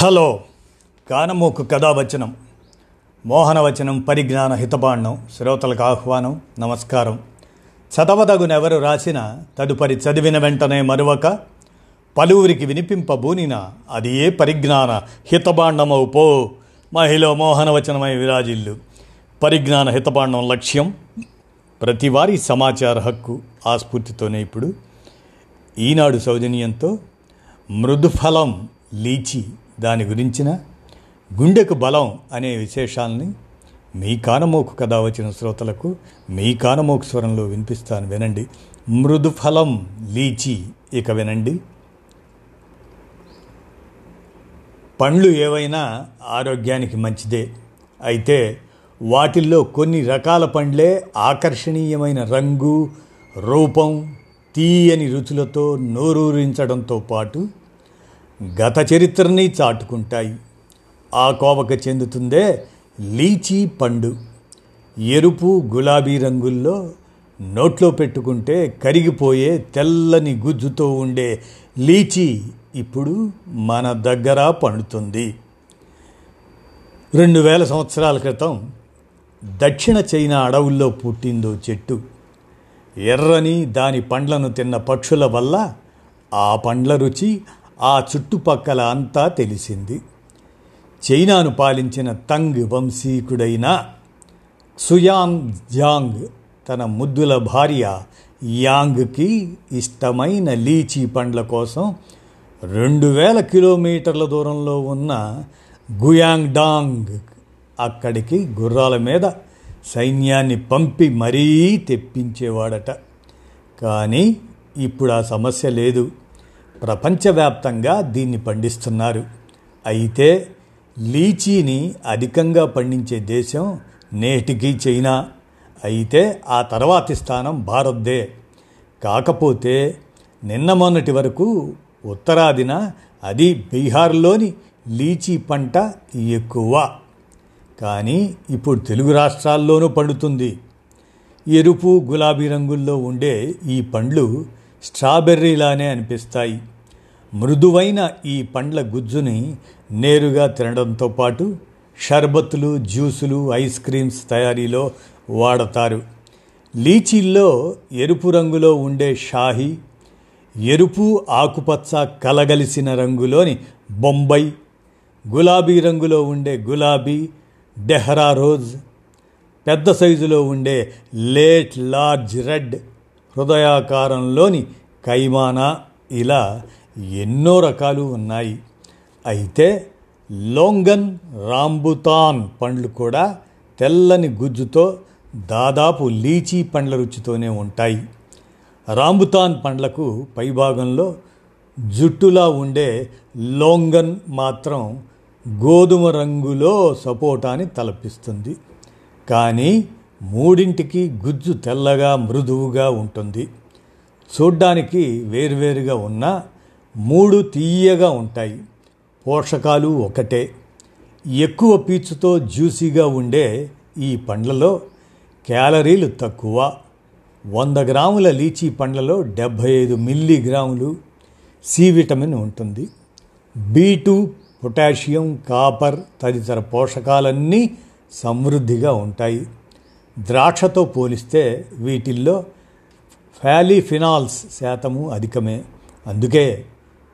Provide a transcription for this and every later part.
Hello. కానమూకు కథావచనం మోహనవచనం పరిజ్ఞాన హితబాండం శ్రోతలకు ఆహ్వానం నమస్కారం. చదవదగునెవరు రాసిన తదుపరి చదివిన వెంటనే మరొక పలువురికి వినిపింపబూనిన అది ఏ పరిజ్ఞాన హితబాండమవు పో. మహిళ మోహనవచనమై విరాజిల్లు. పరిజ్ఞాన హితబాండం లక్ష్యం ప్రతివారీ సమాచార హక్కు ఆ స్ఫూర్తితోనే ఇప్పుడు. ఈనాడు సౌజన్యంతో మృదుఫలం లీచి దాని గురించిన గుండెకు బలం అనే విశేషాలని మీ కానమోకు కథ వచ్చిన శ్రోతలకు మీ కానమోకు స్వరంలో వినిపిస్తాను వినండి. మృదుఫలం లీచి ఇక వినండి. పండ్లు ఏవైనా ఆరోగ్యానికి మంచిదే. అయితే వాటిల్లో కొన్ని రకాల పండ్లే ఆకర్షణీయమైన రంగు రూపం తీయని రుచులతో నోరూరించడంతో పాటు గత చరిత్రని చాటుకుంటాయి. ఆ కోవకు చెందుతుందే లీచీ పండు. ఎరుపు గులాబీ రంగుల్లో నోట్లో పెట్టుకుంటే కరిగిపోయే తెల్లని గుజ్జుతో ఉండే లీచీ ఇప్పుడు మన దగ్గర పండుతుంది. రెండు వేల సంవత్సరాల క్రితం దక్షిణ చైనా అడవుల్లో పుట్టిందో చెట్టు. ఎర్రని దాని పండ్లను తిన్న పక్షుల వల్ల ఆ పండ్ల రుచి ఆ చుట్టుపక్కల అంతా తెలిసింది. చైనాను పాలించిన తంగ్ వంశీకుడైన సుయాంగ్ జాంగ్ తన ముద్దుల భార్య యాంగ్కి ఇష్టమైన లీచీ పండ్ల కోసం రెండు వేల కిలోమీటర్ల దూరంలో ఉన్న గుయాంగ్ డాంగ్ అక్కడికి గుర్రాల మీద సైన్యాన్ని పంపి మరీ తెప్పించేవాడట. కానీ ఇప్పుడు ఆ సమస్య లేదు. ప్రపంచవ్యాప్తంగా దీన్ని పండిస్తున్నారు. అయితే లీచీని అధికంగా పండించే దేశం నేటికి చైనా. అయితే ఆ తర్వాతి స్థానం భారత్దే. కాకపోతే నిన్న మొన్నటి వరకు ఉత్తరాదిన అది బీహార్లోని లీచీ పంట ఎక్కువ. కానీ ఇప్పుడు తెలుగు రాష్ట్రాల్లోనూ పండుతుంది. ఎరుపు గులాబీ రంగుల్లో ఉండే ఈ పండ్లు స్ట్రాబెర్రీలానే అనిపిస్తాయి. మృదువైన ఈ పండ్ల గుజ్జుని నేరుగా తినడంతో పాటు షర్బత్తులు జ్యూసులు ఐస్ క్రీమ్స్ తయారీలో వాడతారు. లీచీల్లో ఎరుపు రంగులో ఉండే షాహి ఎరుపు ఆకుపచ్చ కలగలిసిన రంగులోని బొంబై గులాబీ రంగులో ఉండే గులాబీ డెహ్రా రోజ్ పెద్ద సైజులో ఉండే లేట్ లార్జ్ రెడ్ హృదయాకారంలోని కైమానా ఇలా ఎన్నో రకాలు ఉన్నాయి. అయితే లోంగన్ రాంబుతాన్ పండ్లు కూడా తెల్లని గుజ్జుతో దాదాపు లీచీ పండ్ల రుచితోనే ఉంటాయి. రాంబుతాన్ పండ్లకు పైభాగంలో జుట్టులా ఉండే లోంగన్ మాత్రం గోధుమ రంగులో సపోటాని తలపిస్తుంది. కానీ మూడింటికి గుజ్జు తెల్లగా మృదువుగా ఉంటుంది. చూడ్డానికి వేరువేరుగా ఉన్నా మూడు తీయగా ఉంటాయి. పోషకాలు ఒకటే. ఎక్కువ పీచుతో జ్యూసీగా ఉండే ఈ పండ్లలో క్యాలరీలు తక్కువ. వంద గ్రాముల లీచీ పండ్లలో డెబ్భై ఐదు మిల్లీగ్రాములు సి విటమిన్ ఉంటుంది. బీ టూ పొటాషియం కాపర్ తదితర పోషకాలన్నీ సమృద్ధిగా ఉంటాయి. ద్రాక్షతో పోలిస్తే వీటిల్లో ఫ్యాలీఫినాల్స్ శాతము అధికమే. అందుకే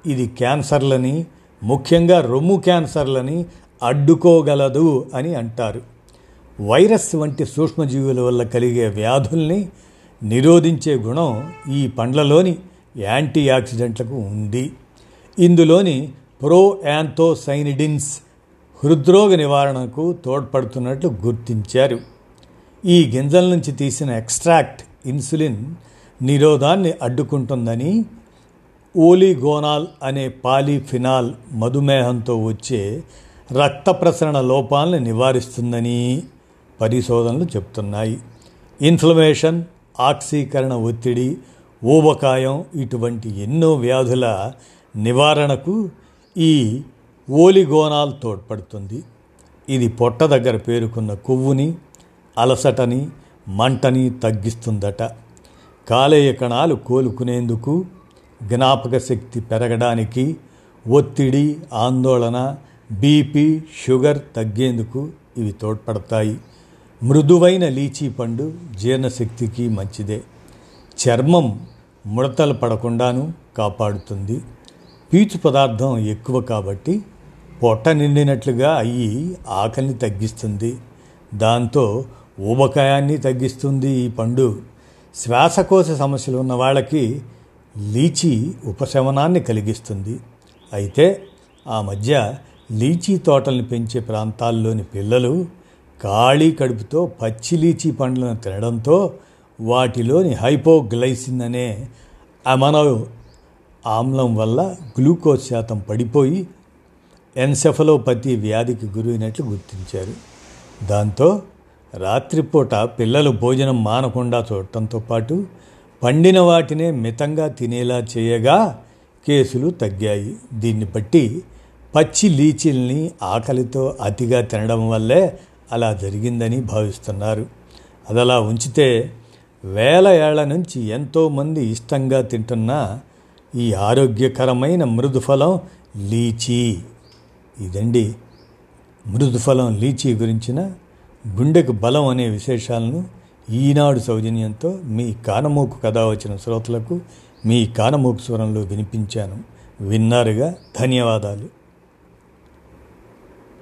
ఇది క్యాన్సర్లని ముఖ్యంగా రొమ్ము క్యాన్సర్లని అడ్డుకోగలదు అని అంటారు. వైరస్ వంటి సూక్ష్మజీవుల వల్ల కలిగే వ్యాధుల్ని నిరోధించే గుణం ఈ పండ్లలోని యాంటీ ఆక్సిడెంట్లకు ఉంది. ఇందులోని ప్రో యాంథోసైనిడిన్స్ హృద్రోగ నివారణకు తోడ్పడుతున్నట్లు గుర్తించారు. ఈ గింజల నుంచి తీసిన ఎక్స్ట్రాక్ట్ ఇన్సులిన్ నిరోధాన్ని అడ్డుకుంటుందని ఓలిగోనాల్ అనే పాలిఫినాల్ మధుమేహంతో వచ్చే రక్త ప్రసరణ లోపాలను నివారిస్తుందని పరిశోధనలు చెప్తున్నాయి. ఇన్ఫ్లమేషన్ ఆక్సీకరణ ఒత్తిడి ఊబకాయం ఇటువంటి ఎన్నో వ్యాధుల నివారణకు ఈ ఓలిగోనాల్ తోడ్పడుతుంది. ఇది పొట్ట దగ్గర పేరుకున్న కొవ్వుని అలసటని మంటని తగ్గిస్తుందట. కాలేయ కణాలు కోలుకునేందుకు జ్ఞాపక శక్తి పెరగడానికి ఒత్తిడి ఆందోళన బీపీ షుగర్ తగ్గేందుకు ఇవి తోడ్పడతాయి. మృదువైన లీచీ పండు జీర్ణశక్తికి మంచిదే. చర్మం ముడతలు పడకుండాను కాపాడుతుంది. పీచు పదార్థం ఎక్కువ కాబట్టి పొట్ట నిండినట్లుగా అయ్యి ఆకలిని తగ్గిస్తుంది. దాంతో ఊబకాయాన్ని తగ్గిస్తుంది ఈ పండు. శ్వాసకోశ సమస్యలు ఉన్న వాళ్ళకి లీచీ ఉపశమనాన్ని కలిగిస్తుంది. అయితే ఆ మధ్య లీచీ తోటల్ని పెంచే ప్రాంతాల్లోని పిల్లలు ఖాళీ కడుపుతో పచ్చి లీచీ పండ్లను తినడంతో వాటిలోని హైపోగ్లైసిన్ అనే అమనో ఆమ్లం వల్ల గ్లూకోజ్ శాతం పడిపోయి ఎన్సెఫలోపతి వ్యాధికి గురైనట్లు గుర్తించారు. దాంతో రాత్రిపూట పిల్లలు భోజనం మానకుండా చూడటంతో పాటు పండిన వాటినే మితంగా తినేలా చేయగా కేసులు తగ్గాయి. దీన్ని బట్టి పచ్చి లీచీల్ని ఆకలితో అతిగా తినడం వల్లే అలా జరిగిందని భావిస్తున్నారు. అదలా ఉంచితే వేల ఏళ్ళ నుంచి ఎంతోమంది ఇష్టంగా తింటున్న ఈ ఆరోగ్యకరమైన మృదుఫలం లీచీ. ఇదండి మృదుఫలం లీచీ గురించిన గుండెకు బలం అనే విశేషాలను ఈనాడు సౌజన్యంతో మీ కానమోకు కథ వచ్చిన శ్రోతలకు మీ కానమోకు స్వరంలో వినిపించాను. విన్నారుగా? ధన్యవాదాలు.